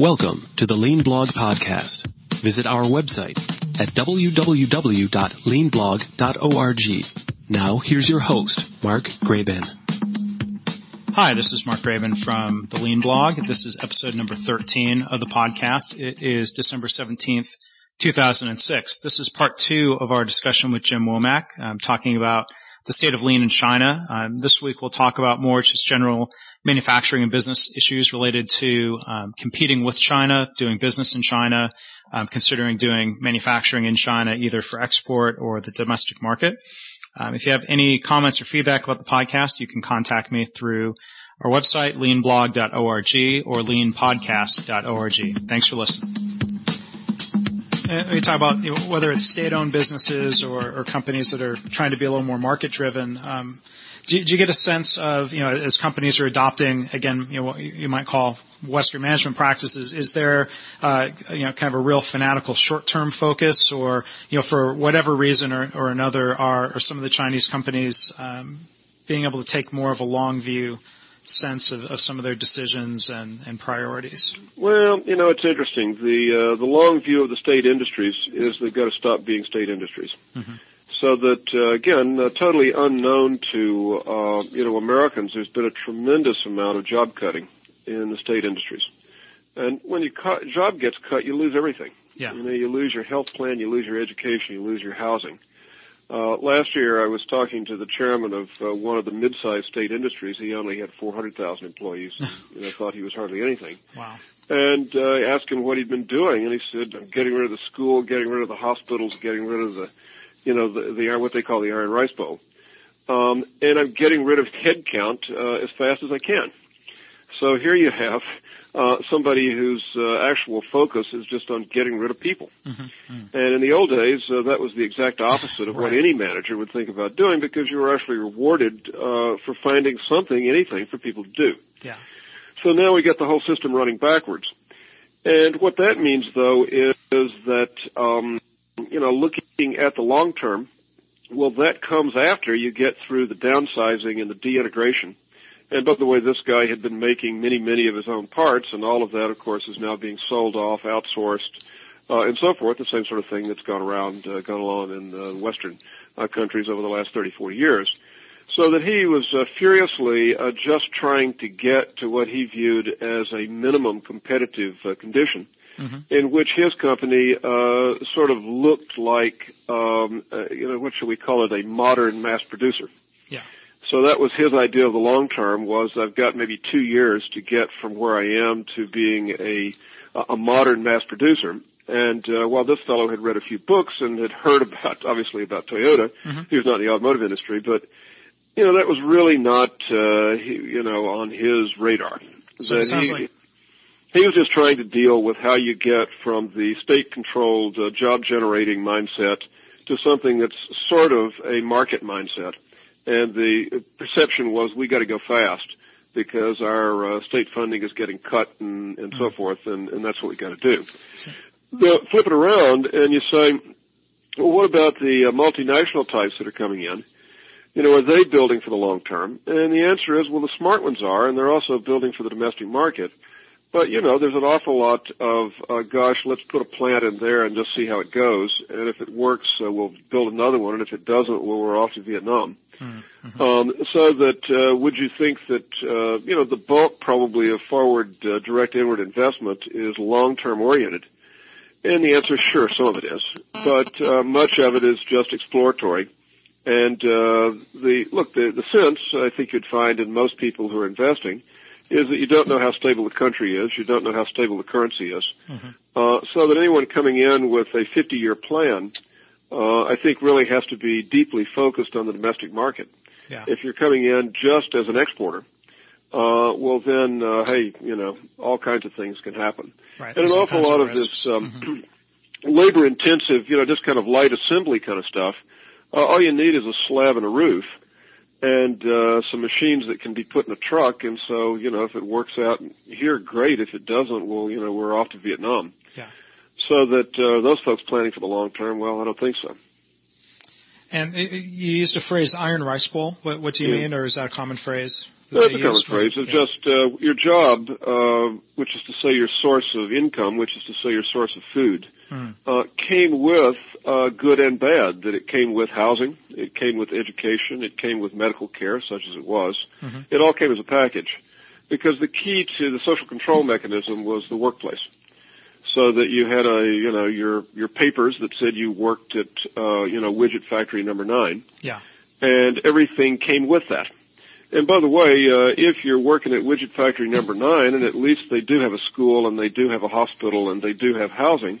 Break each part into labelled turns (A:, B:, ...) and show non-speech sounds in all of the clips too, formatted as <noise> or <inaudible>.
A: Welcome to the Lean Blog Podcast. Visit our website at www.leanblog.org. Now here's your host, Mark Graban.
B: Hi, this is Mark Graban from the Lean Blog. This is episode number 13 of the podcast. It is December 17th, 2006. This is part two of our discussion with Jim Womack, I'm talking about the state of lean in China. Um, this week we'll talk about more just general manufacturing and business issues related to um, competing with China, doing business in China, um, considering doing manufacturing in China either for export or the domestic market. Um, if you have any comments or feedback about the podcast, you can contact me through our website, leanblog.org or leanpodcast.org. Thanks for listening. Uh, we talk about you know, whether it's state-owned businesses or, or, companies that are trying to be a little more market-driven. Um, do, do, you get a sense of, you know, as companies are adopting, again, you know, what you might call Western management practices, is there, uh, you know, kind of a real fanatical short-term focus or, you know, for whatever reason or, or another, are, are some of the Chinese companies um, being able to take more of a long view sense of, of some of their decisions and, and, priorities?
C: Well, you know, it's interesting. The uh, the long view of the state industries is they've got to stop being state industries. Mm-hmm. So that uh, again, uh, totally unknown to uh, you know Americans, there's been a tremendous amount of job cutting in the state industries, and when your cut, job gets cut, you lose everything.
B: Yeah.
C: You know, you lose your health plan, you lose your education, you lose your housing. Uh, last year, I was talking to the chairman of uh, one of the mid-sized state industries. He only had 400,000 employees, <laughs> and I thought he was hardly anything.
B: Wow.
C: And uh, I asked him what he'd been doing, and he said, "I'm getting rid of the school, getting rid of the hospitals, getting rid of the, you know, the, the what they call the iron rice bowl, um, and I'm getting rid of <laughs> headcount uh, as fast as I can." So here you have uh, somebody whose uh, actual focus is just on getting rid of people. Mm-hmm. Mm-hmm. And in the old days, uh, that was the exact opposite of right. what any manager would think about doing because you were actually rewarded uh, for finding something, anything for people to do.
B: Yeah.
C: So now we get the whole system running backwards. And what that means, though, is, is that um, you know, looking at the long term, well, that comes after you get through the downsizing and the deintegration and by the way, this guy had been making many, many of his own parts, and all of that, of course, is now being sold off, outsourced, uh, and so forth. The same sort of thing that's gone around, uh, gone along in uh, Western uh, countries over the last 30, 40 years. So that he was uh, furiously uh, just trying to get to what he viewed as a minimum competitive uh, condition. Mm-hmm. in which his company uh, sort of looked like, um, uh, you know, what should we call it, a modern mass producer.
B: Yeah.
C: So that was his idea of the long term was I've got maybe two years to get from where I am to being a, a modern mass producer. And uh, while this fellow had read a few books and had heard <laughs> about, obviously about Toyota, mm-hmm. he was not in the automotive industry, but you know that was really not, uh, he, you know, on his radar.
B: So it sounds he, like
C: he was just trying to deal with how you get from the state-controlled uh, job-generating mindset to something that's sort of a market mindset and the perception was we got to go fast because our uh, state funding is getting cut and, and so mm. forth, and, and that's what we got to do. Now, flip it around and you say, well, what about the uh, multinational types that are coming in? You know, are they building for the long term? And the answer is, well, the smart ones are, and they're also building for the domestic market. But you know, there's an awful lot of, uh, gosh, let's put a plant in there and just see how it goes. And if it works, uh, we'll build another one. And if it doesn't, well, we're off to Vietnam. Mm-hmm. Um, so that uh, would you think that uh, you know the bulk probably of forward uh, direct inward investment is long term oriented? And the answer is sure, some of it is, but uh, much of it is just exploratory. And uh, the look, the, the sense I think you'd find in most people who are investing is that you don't know how stable the country is, you don't know how stable the currency is, mm-hmm. uh, so that anyone coming in with a 50 year plan uh, I think really has to be deeply focused on the domestic market.
B: Yeah.
C: If you're coming in just as an exporter, uh, well then, uh, hey, you know, all kinds of things can happen.
B: Right.
C: And
B: There's
C: an awful lot of this um, mm-hmm. <clears throat> labor intensive, you know, just kind of light assembly kind of stuff. Uh, all you need is a slab and a roof and uh, some machines that can be put in a truck. And so, you know, if it works out here, great. If it doesn't, well, you know, we're off to Vietnam.
B: Yeah
C: so that uh, those folks planning for the long term, well, I don't think so.
B: And you used a phrase "iron rice bowl." What, what do you yeah. mean, or is that a common phrase?
C: That's a common phrase. It's
B: yeah.
C: just uh, your job, uh, which is to say your source of income, which is to say your source of food,
B: Hmm.
C: uh, came with uh, good and bad. That it came with housing, it came with education, it came with medical care, such as it was.
B: Mhm.
C: It all came as a package, because the key to the social control mechanism was the workplace. So that you had a, you know, your your papers that said you worked at, uh, you know, widget factory number nine
B: Yeah.
C: and everything came with that. And by the way, uh, if you're working at Widget Factory Number Nine, and at least they do have a school and they do have a hospital and they do have housing,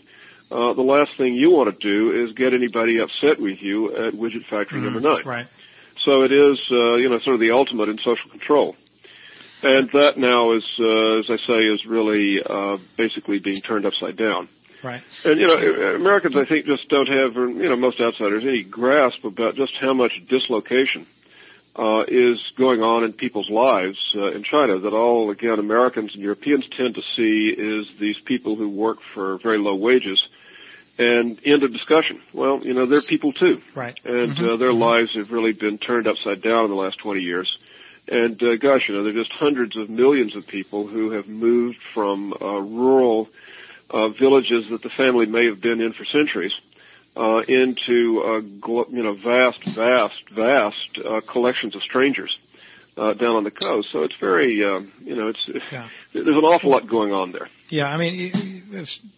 C: uh, the last thing you want to do is get anybody upset with you at Widget Factory Number Nine.
B: Right.
C: So it is, uh, you know, sort of the ultimate in social control. And that now is, uh, as I say, is really uh, basically being turned upside down.
B: Right.
C: And you know, Americans, I think, just don't have, or you know, most outsiders, any grasp about just how much dislocation uh, is going on in people's lives uh, in China. That all, again, Americans and Europeans tend to see is these people who work for very low wages. And end of discussion. Well, you know, they're people too,
B: Right.
C: and
B: Mhm.
C: uh, their lives have really been turned upside down in the last 20 years. And uh, gosh, you know, there are just hundreds of millions of people who have moved from uh, rural uh, villages that the family may have been in for centuries uh, into uh, glo- you know vast, vast, vast uh, collections of strangers uh, down on the coast. So it's very uh, you know it's
B: Yeah.
C: There's an awful lot going on there.
B: Yeah, I mean,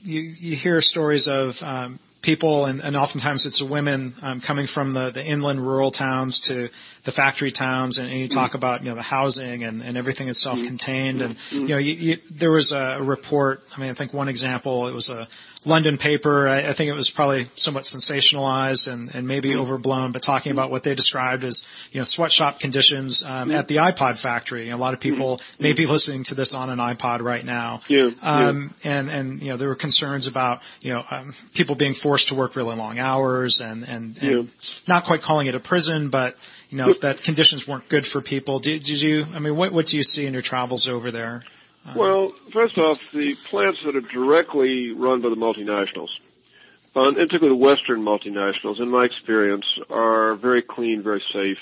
B: you, you, hear stories of um, people, and, and oftentimes it's women um, coming from the, the inland rural towns to the factory towns, and, and you talk about you know the housing and, and everything is self-contained, and you know you, you, there was a report. I mean, I think one example it was a London paper. I, I think it was probably somewhat sensationalized and, and maybe overblown, but talking about what they described as you know sweatshop conditions um, at the iPod factory. You know, a lot of people may be listening to this on an iPod right now.
C: Yeah, yeah.
B: Um, and, and, you know, there were concerns about, you know, um, people being forced to work really long hours and, and, and
C: Yeah.
B: not quite calling it a prison, but, you know, if that conditions weren't good for people, did, did you, I mean, what, what do you see in your travels over there? Um,
C: Well, first off, the plants that are directly run by the multinationals, uh, and particularly the Western multinationals, in my experience, are very clean, very safe,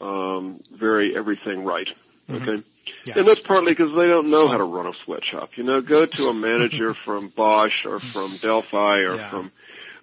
C: um, very everything right.
B: Mhm.
C: Okay.
B: Yeah.
C: And that's partly because they don't know how to run a sweatshop. You know, go to a manager <laughs> from Bosch or from Delphi or
B: Yeah.
C: from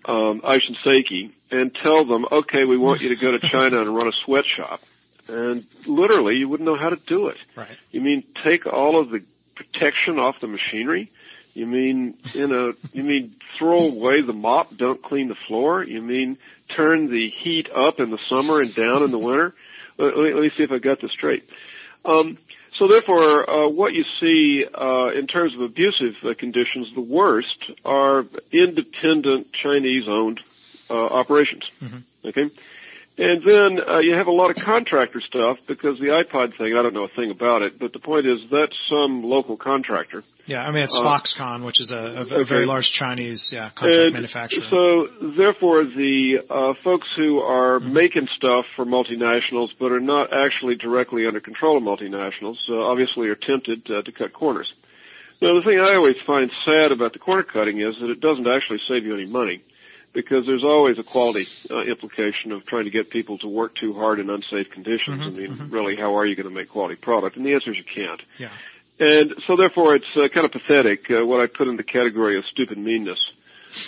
C: um, Aisin Seiki and tell them, okay, we want you to go to <laughs> China and run a sweatshop. And literally, you wouldn't know how to do it.
B: right.
C: You mean take all of the protection off the machinery? You mean, you know, you mean throw away the mop, don't clean the floor? You mean turn the heat up in the summer and down in the winter? Let, let me see if I got this straight. Um, so therefore, uh, what you see uh, in terms of abusive uh, conditions, the worst are independent Chinese-owned uh, operations.
B: Mhm.
C: Okay, and then uh, you have a lot of contractor stuff because the iPod thing, I don't know a thing about it, but the point is that's some local contractor.
B: Yeah. I mean, it's
C: Uh,
B: Foxconn, which is a, a, a very large Chinese, yeah, contract
C: And
B: manufacturer.
C: So, therefore, the uh, folks who are
B: Mm-hmm.
C: making stuff for multinationals but are not actually directly under control of multinationals uh, obviously are tempted uh, to cut corners. Now, the thing I always find sad about the corner cutting is that it doesn't actually save you any money because there's always a quality uh, implication of trying to get people to work too hard in unsafe conditions.
B: Mhm,
C: I mean,
B: mhm.
C: really, how are you going to make quality product? And the answer is you can't.
B: yeah.
C: And so therefore it's uh, kind of pathetic, uh, what I put in the category of stupid meanness,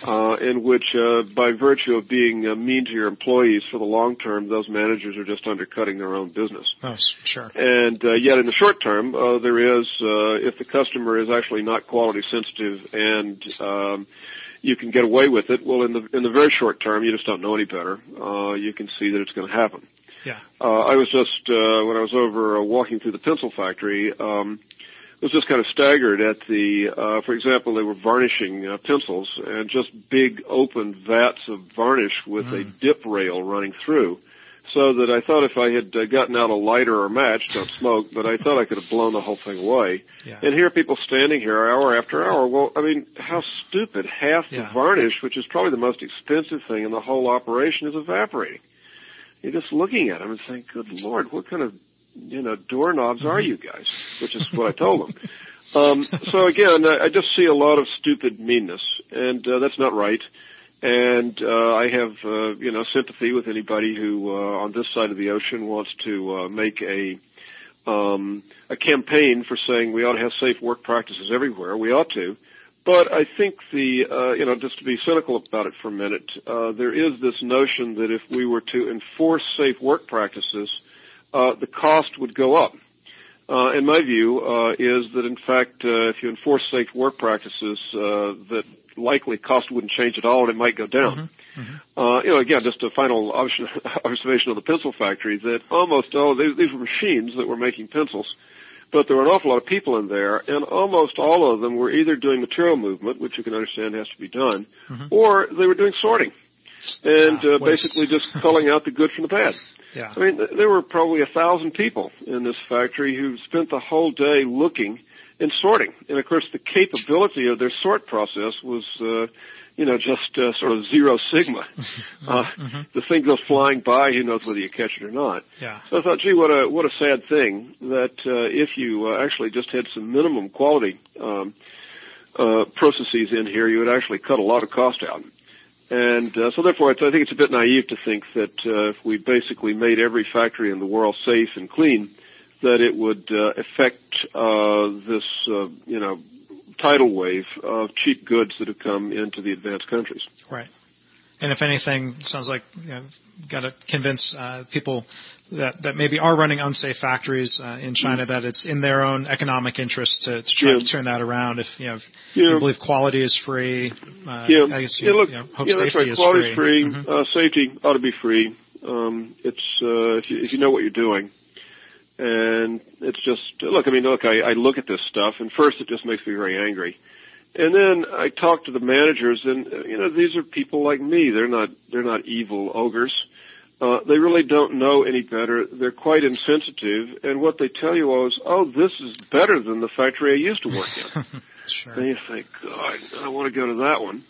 C: uh, in which, uh, by virtue of being uh, mean to your employees for the long term, those managers are just undercutting their own business.
B: Oh, sure.
C: And uh, yet in the short term, uh, there is, uh, if the customer is actually not quality sensitive and um, you can get away with it, well, in the in the very short term, you just don't know any better. Uh, you can see that it's going to happen.
B: Yeah.
C: Uh, I was just uh, when I was over uh, walking through the pencil factory. Um, was just kind of staggered at the, uh, for example, they were varnishing uh, pencils and just big open vats of varnish with a dip rail running through. So that I thought if I had uh, gotten out a lighter or match, don't smoke, but I thought I could have blown the whole thing away.
B: Yeah.
C: And here are people standing here hour after hour. Well, I mean, how stupid. Half
B: Yeah.
C: the varnish, which is probably the most expensive thing in the whole operation, is evaporating. You're just looking at them and saying, good lord, what kind of, you know, doorknobs are you guys? Which is what I told them. Um, so again, I I just see a lot of stupid meanness, and uh, that's not right. And uh, I have, uh, you know, sympathy with anybody who, uh, on this side of the ocean, wants to uh, make a um, a campaign for saying we ought to have safe work practices everywhere. We ought to. But I think the, uh, you know, just to be cynical about it for a minute, uh, there is this notion that if we were to enforce safe work practices, uh, the cost would go up. Uh, and my view uh, is that, in fact, uh, if you enforce safe work practices, uh, that likely cost wouldn't change at all, and it might go down. Mm-hmm. Mm-hmm. Uh, you know, again, just a final <laughs> observation of the pencil factory that almost all these, these were machines that were making pencils, but there were an awful lot of people in there, and almost all of them were either doing material movement, which you can understand has to be done, mm-hmm. or they were doing sorting and uh, basically just culling out the good from the bad.
B: Yeah.
C: I mean, there were probably a thousand people in this factory who spent the whole day looking and sorting. And of course, the capability of their sort process was, uh, you know, just uh, sort of zero sigma. <laughs> Uh, mm-hmm. The thing goes flying by. Who knows whether you catch it or not?
B: Yeah.
C: So I thought, gee, what a what a sad thing that uh, if you uh, actually just had some minimum quality um, uh, processes in here, you would actually cut a lot of cost out. And uh, so therefore, I think it's a bit naive to think that uh, if we basically made every factory in the world safe and clean, that it would uh, affect uh, this, uh, you know, tidal wave of cheap goods that have come into the advanced countries.
B: Right. And if anything, it sounds like you know, got to convince uh, people that, that maybe are running unsafe factories uh, in China mm-hmm. that it's in their own economic interest to, to try yeah. to turn that around. If you know, if yeah. you believe quality is free, uh,
C: yeah.
B: I guess you,
C: yeah, look,
B: you know, hope
C: yeah,
B: safety
C: right.
B: is
C: Quality
B: free.
C: is free. Mm-hmm. Uh, safety ought to be free. Um, it's uh, if you if you know what you're doing, and it's just look. I mean, look. I, I look at this stuff, and first it just makes me very angry. And then I talk to the managers, and you know these are people like me. They're not they're not evil ogres. Uh, they really don't know any better. They're quite insensitive, and what they tell you is, "Oh, this is better than the factory I used to work
B: in." <laughs> sure.
C: And you think, "God, I want to go to that one."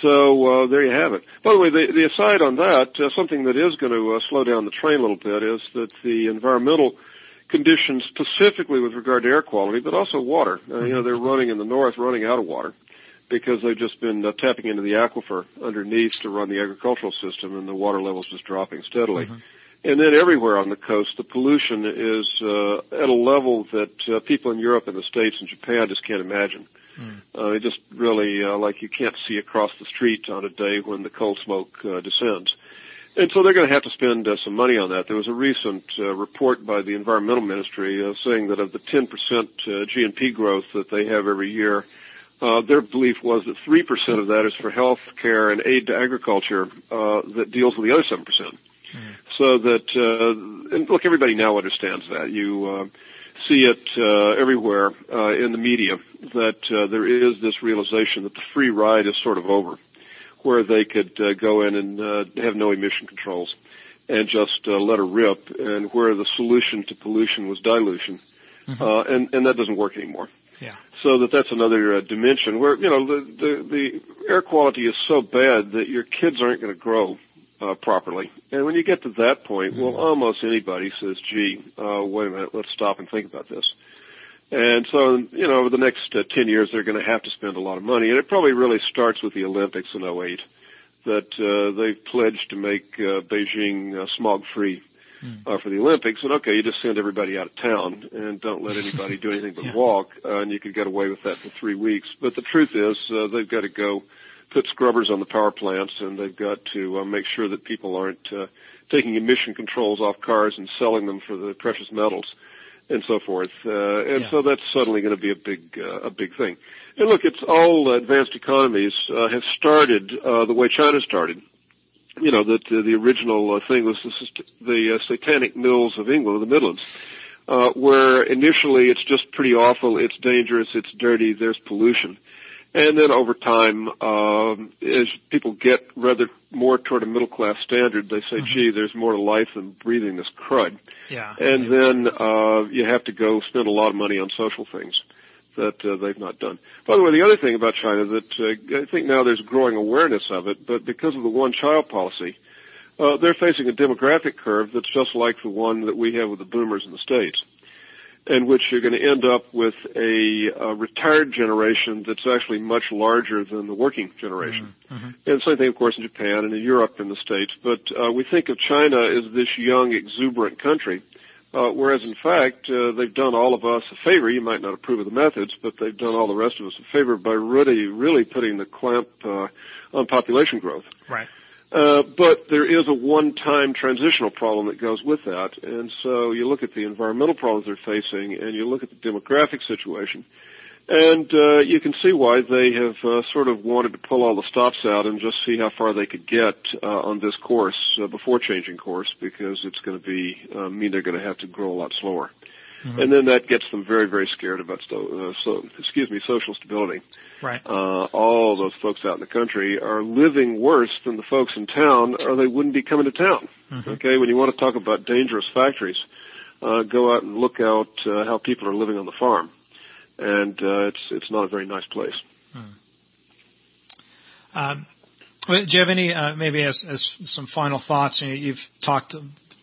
C: So uh, there you have it. By the way, the, the aside on that, uh, something that is going to uh, slow down the train a little bit is that the environmental conditions, specifically with regard to air quality, but also water. Uh, you know, they're running in the north, running out of water because they've just been uh, tapping into the aquifer underneath to run the agricultural system, and the water levels just dropping steadily. Mm-hmm. And then everywhere on the coast, the pollution is uh, at a level that uh, people in Europe and the States and Japan just can't imagine. Mm. Uh, it just really uh, like you can't see across the street on a day when the coal smoke uh, descends. And so they're going to have to spend uh, some money on that. There was a recent uh, report by the Environmental Ministry uh, saying that of the 10% uh, GNP growth that they have every year, uh, their belief was that 3% of that is for health care and aid to agriculture uh, that deals with the other 7%. Mm. So that, uh, and look, everybody now understands that. You uh, see it uh, everywhere uh, in the media that uh, there is this realization that the free ride is sort of over, where they could uh, go in and uh, have no emission controls and just uh, let her rip, and where the solution to pollution was dilution, mm-hmm. uh, and and that doesn't work anymore.
B: Yeah
C: so that that's another uh, dimension where you know the, the the air quality is so bad that your kids aren't going to grow uh, properly. And when you get to that point, well, mm-hmm. almost anybody says, "Gee, uh, wait a minute, let's stop and think about this." And so, you know, over the next uh, 10 years, they're going to have to spend a lot of money. And it probably really starts with the Olympics in 08, that uh, they've pledged to make uh, Beijing uh, smog free uh, for the Olympics. And okay, you just send everybody out of town and don't let anybody do anything but <laughs> yeah. walk, uh, and you could get away with that for three weeks. But the truth is, uh, they've got to go put scrubbers on the power plants, and they've got to uh, make sure that people aren't uh, taking emission controls off cars and selling them for the precious metals and so forth. Uh, and yeah. so that's suddenly going to be a big, uh, a big thing. And look, it's all advanced economies uh, have started uh, the way China started you know, that uh, the original uh, thing was the, the uh, satanic mills of England, the Midlands, uh, where initially it's just pretty awful, it's dangerous, it's dirty, there's pollution. And then over time, um, as people get rather more toward a middle class standard, they say, mm-hmm. "Gee, there's more to life than breathing this crud."
B: Yeah.
C: And then uh, you have to go spend a lot of money on social things that uh, they've not done. By the way, the other thing about China that uh, I think now there's growing awareness of it, but because of the one-child policy, uh, they're facing a demographic curve that's just like the one that we have with the boomers in the states, in which you're going to end up with a, a retired generation that's actually much larger than the working generation. Mm-hmm. mm-hmm. And same thing, of course, in Japan and in Europe and the states. But uh, we think of China as this young, exuberant country Uh, whereas in fact, uh, they've done all of us a favor. You might not approve of the methods, but they've done all the rest of us a favor by really, really putting the clamp uh, on population growth.
B: Right.
C: Uh, but there is a one-time transitional problem that goes with that, and so you look at the environmental problems they're facing, and you look at the demographic situation, and uh, you can see why they have uh, sort of wanted to pull all the stops out and just see how far they could get uh, on this course uh, before changing course, because it's going to be uh, mean they're going to have to grow a lot slower. Mm-hmm. And then that gets them very, very scared about sto- uh, so, excuse me, social stability.
B: Right.
C: Uh, all those folks out in the country are living worse than the folks in town, or they wouldn't be coming to town. Mm-hmm. Okay, when you want to talk about dangerous factories, uh, go out and look out uh, how people are living on the farm, and uh, it's it's not a very nice place.
B: Hmm. Um, do you have any uh, maybe as, as some final thoughts? You know, you've talked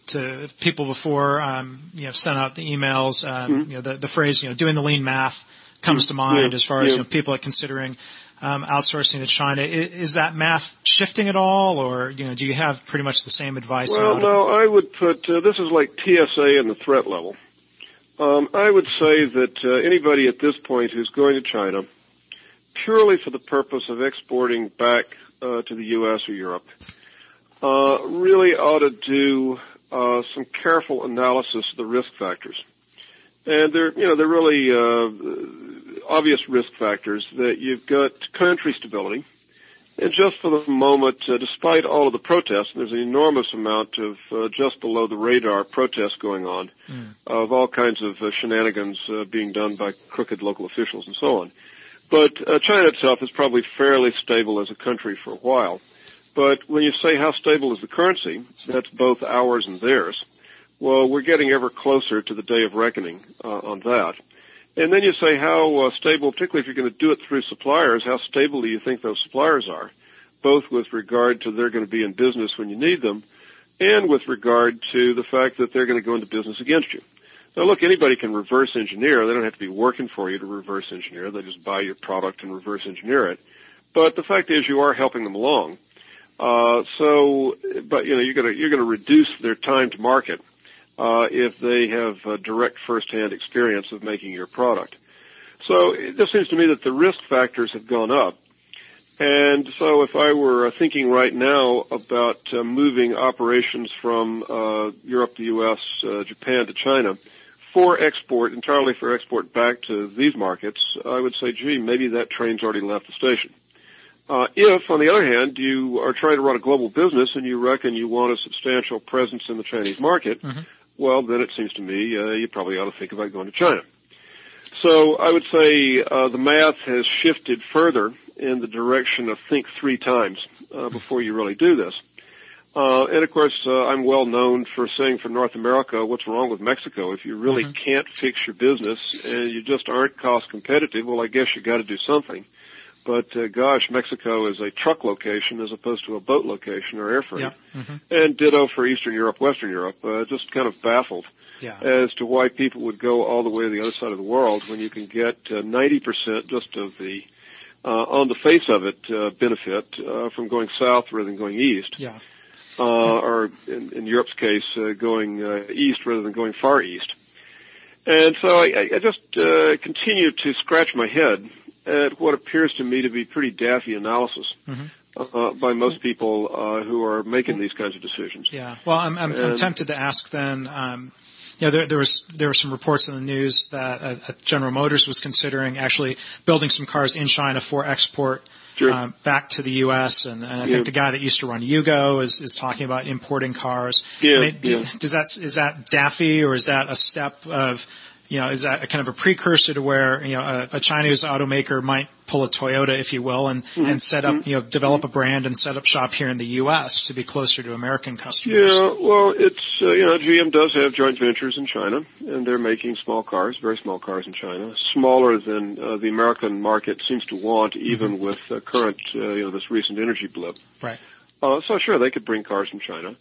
B: to people before, um, you know, sent out the emails, um, mm-hmm. you know, the, the phrase, you know, doing the lean math comes mm-hmm. to mind
C: yeah.
B: as far as,
C: yeah.
B: you know, people are considering, um, outsourcing to China. Is, is, that math shifting at all or, you know, do you have pretty much the same advice?
C: Well, no, I would put, uh, this is like TSA and the threat level. Um, I would say that uh, anybody at this point who's going to China purely for the purpose of exporting back uh, to the U.S. or Europe uh, really ought to do uh, some careful analysis of the risk factors. And they're, you know, they're really uh, obvious risk factors that you've got country stability. And just for the moment, uh, despite all of the protests, and there's an enormous amount of uh, just below the radar protests going on, mm. of all kinds of uh, shenanigans uh, being done by crooked local officials and so on. But uh, China itself is probably fairly stable as a country for a while. But when you say how stable is the currency, that's both ours and theirs. Well, we're getting ever closer to the day of reckoning uh, on that. And then you say how uh, stable, particularly if you're going to do it through suppliers, how stable do you think those suppliers are, both with regard to they're going to be in business when you need them, and with regard to the fact that they're going to go into business against you. Now look, anybody can reverse engineer. They don't have to be working for you to reverse engineer. They just buy your product and reverse engineer it. But the fact is you are helping them along. Uh, so, but you know, you're gonna you're gonna reduce their time to market uh, if they have a direct first-hand experience of making your product. So it just seems to me that the risk factors have gone up. And so if I were uh, thinking right now about uh, moving operations from uh, Europe, the U.S., uh, Japan to China for export, entirely for export back to these markets, I would say, gee, maybe that train's already left the station. Uh, if, on the other hand, you are trying to run a global business and you reckon you want a substantial presence in the Chinese market, mm-hmm. well, then it seems to me uh, you probably ought to think about going to China. So I would say uh, the math has shifted further in the direction of think three times uh, before you really do this. Uh, and of course, uh, I'm well known for saying for North America, what's wrong with Mexico? If you really mm-hmm. can't fix your business and you just aren't cost competitive, well, I guess you got to do something. But uh, gosh, Mexico is a truck location as opposed to a boat location or air freight.
B: Yeah. Mm-hmm.
C: And ditto for Eastern Europe, Western Europe. Uh, just kind of baffled
B: yeah.
C: as to why people would go all the way to the other side of the world when you can get uh, 90% just of the uh, on the face of it uh, benefit uh, from going south rather than going east.
B: Yeah.
C: Uh, or in, in Europe's case, uh, going uh, east rather than going far east. And so I, I just uh, continue to scratch my head at what appears to me to be pretty daffy analysis mm-hmm. uh, by most people uh, who are making these kinds of decisions.
B: Yeah. Well, I'm, I'm, I'm tempted to ask then. Um, you know, there, there, was there were some reports in the news that uh, General Motors was considering actually building some cars in China for export
C: sure.
B: um, back to the U.S. And, and I
C: yeah.
B: think the guy that used to run Yugo is, is talking about importing cars.
C: Yeah,
B: I mean,
C: yeah.
B: Does that is that daffy or is that a step of you know, is that a kind of a precursor to where, you know, a, a Chinese automaker might pull a Toyota, if you will, and,
C: mm-hmm.
B: and set up, you know, develop a brand and set up shop here in the U.S. to be closer to American customers?
C: Yeah, well, it's, uh, you know, GM does have joint ventures in China, and they're making small cars, very small cars in China, smaller than uh, the American market seems to want, even mm-hmm. with uh, current, uh, you know, this recent energy blip.
B: Right.
C: Uh, so sure, they could bring cars from China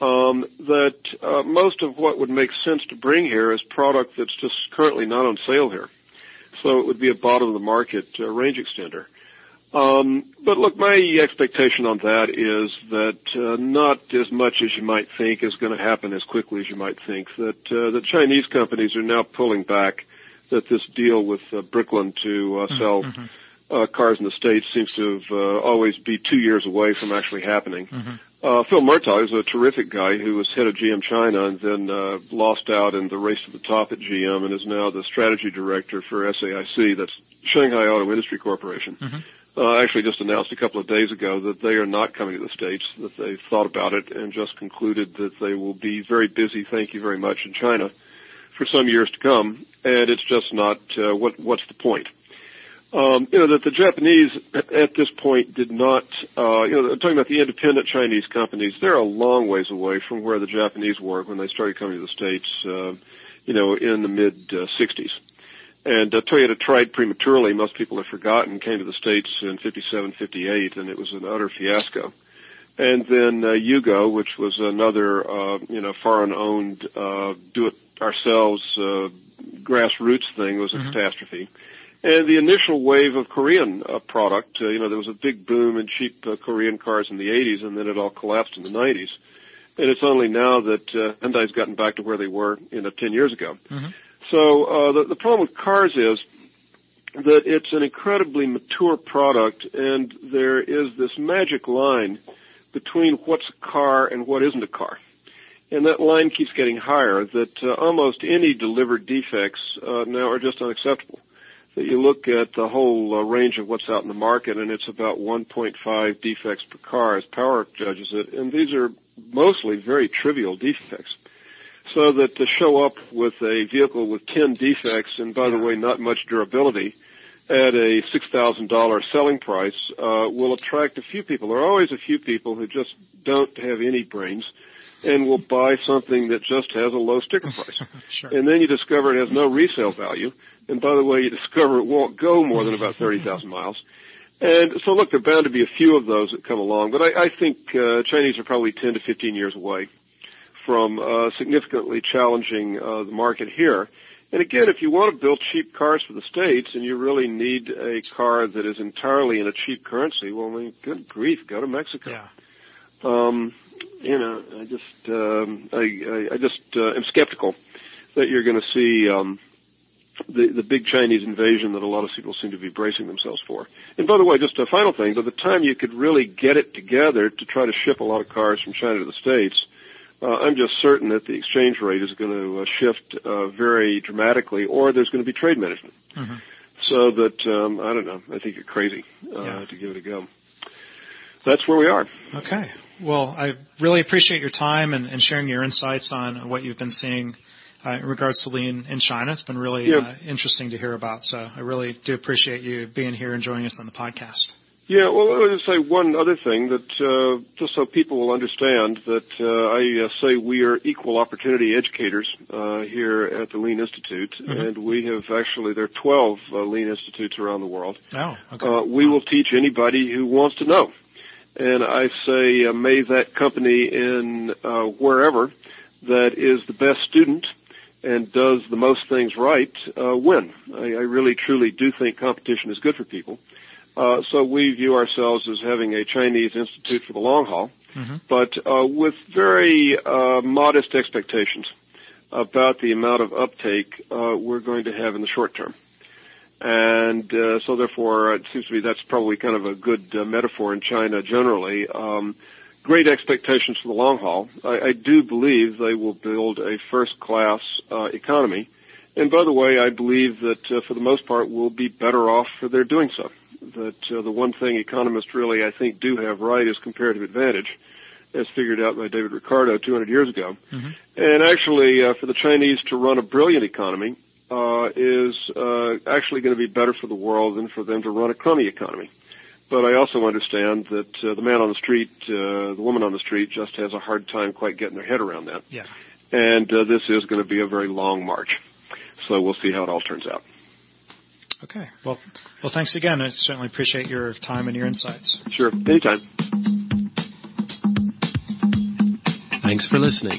C: um, that uh, most of what would make sense to bring here is product that's just currently not on sale here. So it would be a bottom of the market uh, range extender. Um, but look, my expectation on that is that uh, not as much as you might think is going to happen as quickly as you might think. That uh, the Chinese companies are now pulling back. That this deal with uh, Bricklin to uh, mm-hmm, sell mm-hmm. Uh, cars in the states seems to have uh, always be two years away from actually happening. Mm-hmm. Uh, Phil Murtaugh is a terrific guy who was head of GM China and then uh, lost out in the race to the top at GM and is now the strategy director for SAIC, that's Shanghai Auto Industry Corporation. Mm-hmm uh, actually just announced a couple of days ago that they are not coming to the States, that they've thought about it and just concluded that they will be very busy, thank you very much, in China for some years to come, and it's just not, uh, what, what's the point? Um, you know, that the Japanese at this point did not, uh, you know, talking about the independent Chinese companies, they're a long ways away from where the Japanese were when they started coming to the States, uh, you know, in the mid uh, 60s. And uh, Toyota tried prematurely. Most people have forgotten. Came to the states in '57, '58, and it was an utter fiasco. And then uh, Yugo, which was another, uh, you know, foreign-owned, uh, do-it-ourselves, uh, grassroots thing, was a mm-hmm. catastrophe. And the initial wave of Korean uh, product, uh, you know, there was a big boom in cheap uh, Korean cars in the 80s, and then it all collapsed in the 90s. And it's only now that uh, Hyundai's gotten back to where they were, you know, 10 years ago. Mm-hmm. So uh, the, the problem with cars is that it's an incredibly mature product, and there is this magic line between what's a car and what isn't a car. And that line keeps getting higher, that uh, almost any delivered defects uh, now are just unacceptable. That you look at the whole uh, range of what's out in the market, and it's about 1.5 defects per car as Power judges it, and these are mostly very trivial defects. So that to show up with a vehicle with 10 defects and by the way not much durability at a $6,000 selling price uh, will attract a few people. There are always a few people who just don't have any brains and will buy something that just has a low sticker price. <laughs>
B: sure.
C: And then you discover it has no resale value. And by the way, you discover it won't go more than about 30,000 miles. And so look, there are bound to be a few of those that come along, but I, I think uh, Chinese are probably 10 to 15 years away from uh, significantly challenging uh, the market here. And again, if you want to build cheap cars for the states, and you really need a car that is entirely in a cheap currency, well, I mean, good grief, go to Mexico.
B: Yeah.
C: Um, you know, I just, um, I, I, just uh, am skeptical that you're going to see um, the the big Chinese invasion that a lot of people seem to be bracing themselves for. And by the way, just a final thing: by the time you could really get it together to try to ship a lot of cars from China to the states, uh, I'm just certain that the exchange rate is going to uh, shift uh, very dramatically, or there's going to be trade management. Mm-hmm. So that um, I don't know. I think you're crazy uh, yeah. to give it a go. That's where we are.
B: Okay. Well, I really appreciate your time and, and sharing your insights on what you've been seeing uh, in regards to lean in China. It's been really yeah. uh, interesting to hear about. So I really do appreciate you being here and joining us on the podcast.
C: Yeah, well, me just say one other thing that uh, just so people will understand that uh, I uh, say we are equal opportunity educators uh, here at the Lean Institute, mm-hmm. and we have actually there are 12 uh, Lean Institutes around the world.
B: Oh, okay.
C: Uh, we will teach anybody who wants to know, and I say uh, may that company in uh, wherever that is the best student and does the most things right uh, win. I, I really truly do think competition is good for people. Uh, so we view ourselves as having a Chinese institute for the long haul, mm-hmm. but uh, with very uh, modest expectations about the amount of uptake uh, we're going to have in the short term. And uh, so therefore, it seems to me that's probably kind of a good uh, metaphor in China generally. Um, great expectations for the long haul. I, I do believe they will build a first-class economy. And by the way, I believe that for the most part, we'll be better off for their doing so that uh, the one thing economists really, I think, do have right is comparative advantage, as figured out by David Ricardo 200 years ago. Mm-hmm. And actually, uh, for the Chinese to run a brilliant economy uh, is uh, actually going to be better for the world than for them to run a crummy economy. But I also understand that uh, the man on the street, uh, the woman on the street, just has a hard time quite getting their head around that.
B: Yeah.
C: And uh, this is going to be a very long march. So we'll see how it all turns out.
B: Okay. Well, well, thanks again. I certainly appreciate your time and your insights.
C: Sure. Anytime.
A: Thanks for listening.